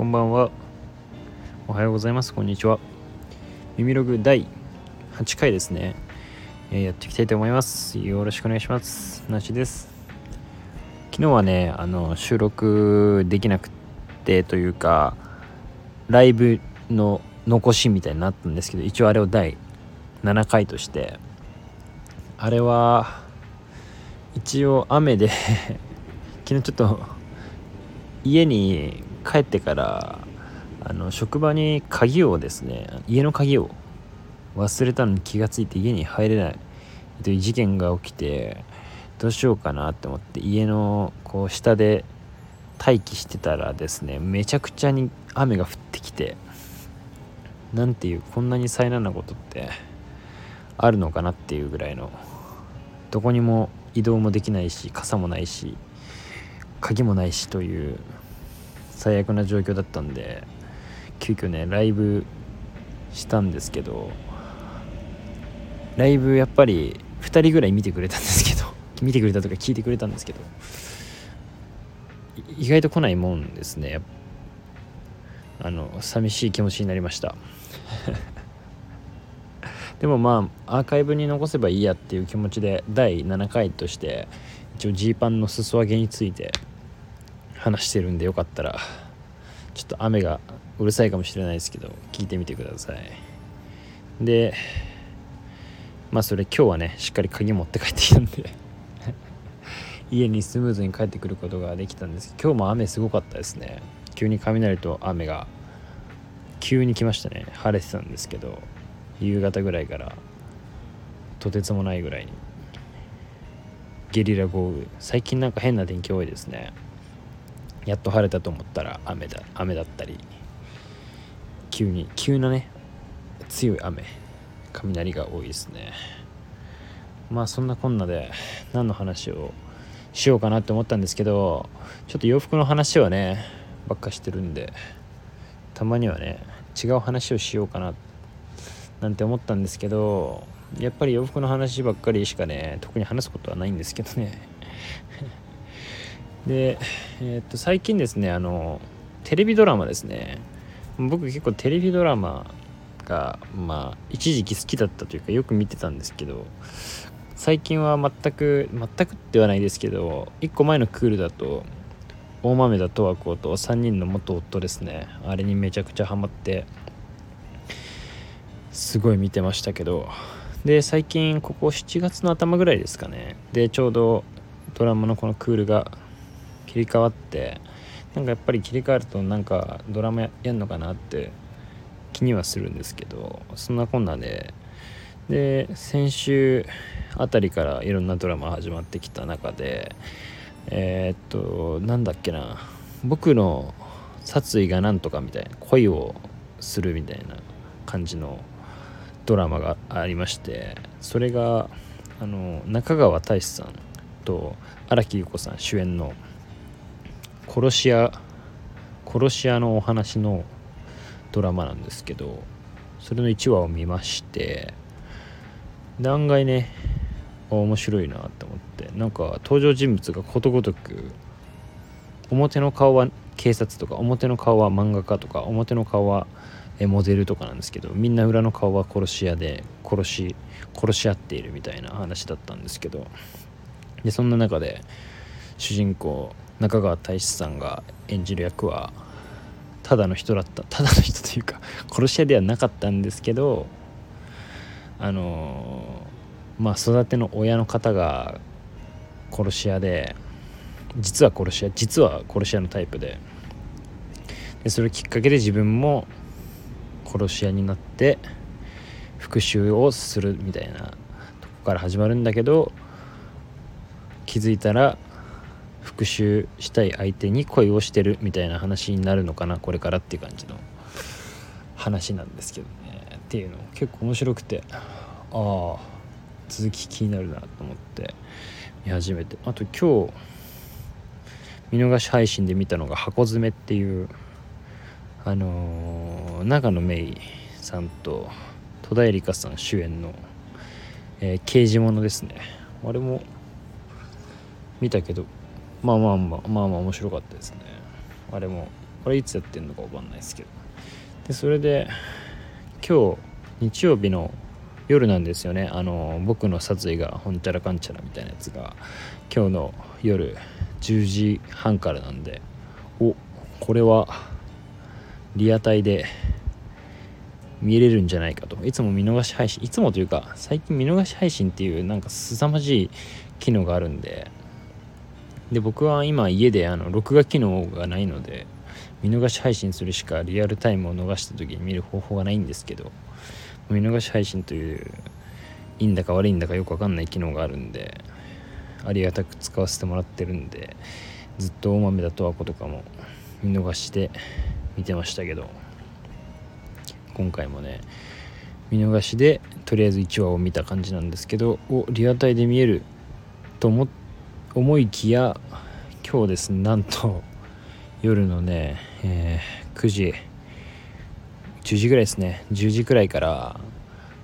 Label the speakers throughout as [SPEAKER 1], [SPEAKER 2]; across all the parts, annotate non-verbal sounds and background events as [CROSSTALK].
[SPEAKER 1] こんばんは。おはようございます。こんにちは。耳ログ第8回ですね、えー、やっていきたいと思います。よろしくお願いします。なしです。昨日はねあの収録できなくてというかライブの残しみたいになったんですけど一応あれを第7回としてあれは一応雨で [LAUGHS] 昨日ちょっと家に帰ってからあの職場に鍵をですね家の鍵を忘れたのに気が付いて家に入れないという事件が起きてどうしようかなって思って家のこう下で待機してたらですねめちゃくちゃに雨が降ってきてなんていうこんなに災難なことってあるのかなっていうぐらいのどこにも移動もできないし傘もないし鍵もないしという最悪な状況だったんで急遽ねライブしたんですけどライブやっぱり2人ぐらい見てくれたんですけど [LAUGHS] 見てくれたとか聞いてくれたんですけど意外と来ないもんですね。あの寂しい気持ちになりました。[LAUGHS] でもまあアーカイブに残せばいいやっていう気持ちで第7回として一応ジーパンの裾上げについて話してるんでよかったらちょっと雨がうるさいかもしれないですけど聞いてみてください。でまあそれ今日はねしっかり鍵持って帰ってきたんで [LAUGHS] 家にスムーズに帰ってくることができたんですけど今日も雨すごかったですね。急に雷と雨が急に来ましたね。晴れてたんですけど夕方ぐらいからとてつもないぐらいにゲリラ豪雨。最近なんか変な天気多いですね。やっと晴れたと思ったら雨だ雨だったり急に急なね強い雨雷が多いですね。まあそんなこんなで何の話をしようかなって思ったんですけどちょっと洋服の話はねばっかしてるんでたまにはね違う話をしようかななんて思ったんですけどやっぱり洋服の話ばっかりしかね特に話すことはないんですけどね。で、えー、っと最近ですねあのテレビドラマですね。僕結構テレビドラマがまあ一時期好きだったというかよく見てたんですけど最近は全く全くではないですけど1個前のクールだと大豆田十和子と3人の元夫ですね。あれにめちゃくちゃハマってすごい見てましたけどで最近ここ7月の頭ぐらいですかね。でちょうどドラマのこのクールが切り替わってなんかやっぱり切り替わるとなんかドラマやんのかなって気にはするんですけどそんなこんなで。で先週あたりからいろんなドラマ始まってきた中でえー、っとなんだっけな僕の殺意がなんとかみたいな恋をするみたいな感じのドラマがありましてそれがあの中川大志さんと荒木優子さん主演の殺し屋殺し屋のお話のドラマなんですけどそれの1話を見まして案外ね面白いなって思ってなんか登場人物がことごとく表の顔は警察とか表の顔は漫画家とか表の顔はモデルとかなんですけどみんな裏の顔は殺し屋で殺し殺し合っているみたいな話だったんですけどでそんな中で主人公中川大志さんが演じる役はただの人だったただの人というか [LAUGHS] 殺し屋ではなかったんですけどあのまあ育ての親の方が殺し屋で実は殺し屋実は殺し屋のタイプででそれをきっかけで自分も殺し屋になって復讐をするみたいなとこから始まるんだけど気づいたら復讐したい相手に恋をしてるみたいな話になるのかなこれからっていう感じの話なんですけどね。っていうの結構面白くて。ああ続き気になるなと思って見始めて。あと今日見逃し配信で見たのが「箱詰め」っていうあのー、長野芽郁さんと戸田恵梨香さん主演の、えー、刑事ものですね。あれも見たけどまあまあまあまあまあ面白かったですね。あれもこれいつやってんのか分かんないですけど。でそれで今日日曜日の夜なんですよね。あの僕の殺意がほんちゃらかんちゃらみたいなやつが今日の夜10時半からなんで。おこれはリアタイで見れるんじゃないかと。いつも見逃し配信いつもというか最近見逃し配信っていうなんか凄まじい機能があるんで。で僕は今家であの録画機能がないので見逃し配信するしかリアルタイムを逃した時に見る方法がないんですけど見逃し配信といういいんだか悪いんだかよく分かんない機能があるんでありがたく使わせてもらってるんでずっと大豆だとはことかも見逃して見てましたけど今回もね見逃しでとりあえず1話を見た感じなんですけどおリアタイで見えると思っ思いきや今日ですねなんと [LAUGHS] 夜のね、えー、9時10時ぐらいですね。10時くらいから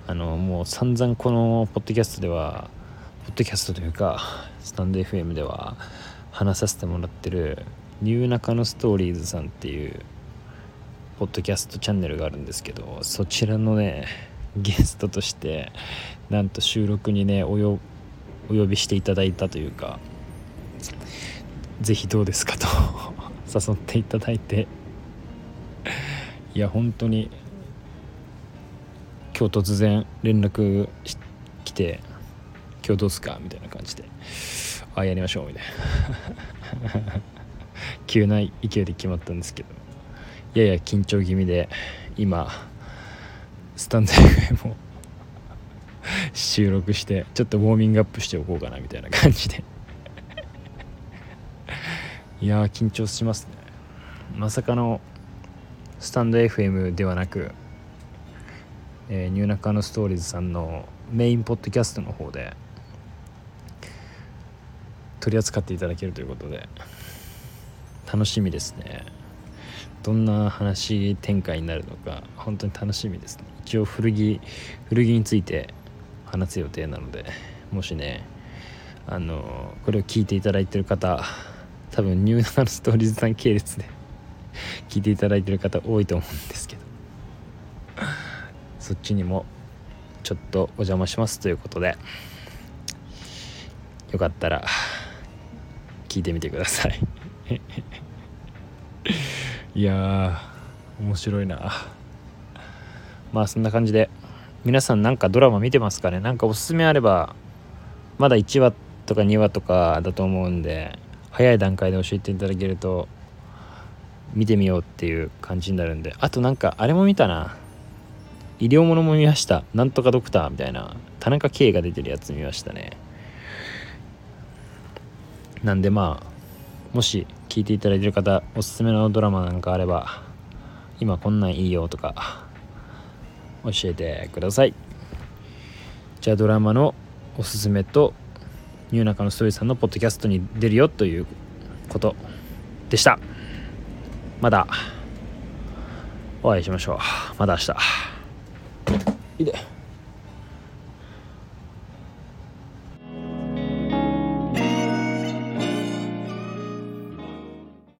[SPEAKER 1] あのもう散々このポッドキャストではポッドキャストというかスタンド FM では話させてもらってるニューナカのストーリーズさんっていうポッドキャストチャンネルがあるんですけどそちらのねゲストとしてなんと収録にねお呼びしていただいたというか是非どうですかと [LAUGHS] 誘っていただいて。いや本当に今日突然連絡来て「今日どうすか?」みたいな感じで「あやりましょう」みたいな。[LAUGHS] 急な勢いで決まったんですけど。やや緊張気味で今スタンド FM を [LAUGHS] 収録してちょっとウォーミングアップしておこうかなみたいな感じで。いや緊張しますね。まさかのスタンド FM ではなく、えー、ニューナカのストーリーズさんのメインポッドキャストの方で取り扱っていただけるということで楽しみですね。どんな話展開になるのか本当に楽しみですね。一応古着古着について話す予定なのでもしねあのこれを聞いていただいてる方多分ニューナのストーリーズさん系列で聞いていただいてる方多いと思うんですけど。そっちにもちょっとお邪魔しますということで。よかったら聞いてみてください。[LAUGHS] いや面白いな。まあそんな感じで皆さんなんかドラマ見てますかね？なんかおすすめあればまだ1話とか2話とかだと思うんで早い段階で教えていただけると見てみようっていう感じになるんで。あとなんかあれも見たな。医療ものも見ました。なんとかドクターみたいな。田中圭が出てるやつ見ましたね。なんでまあもし聞いていただいてる方おすすめのドラマなんかあれば今こんなんいいよとか教えてください。じゃあドラマのおすすめとニューナカのストーリーさんのポッドキャストに出るよということでした。まだお会いしましょう。まだ明日。いいで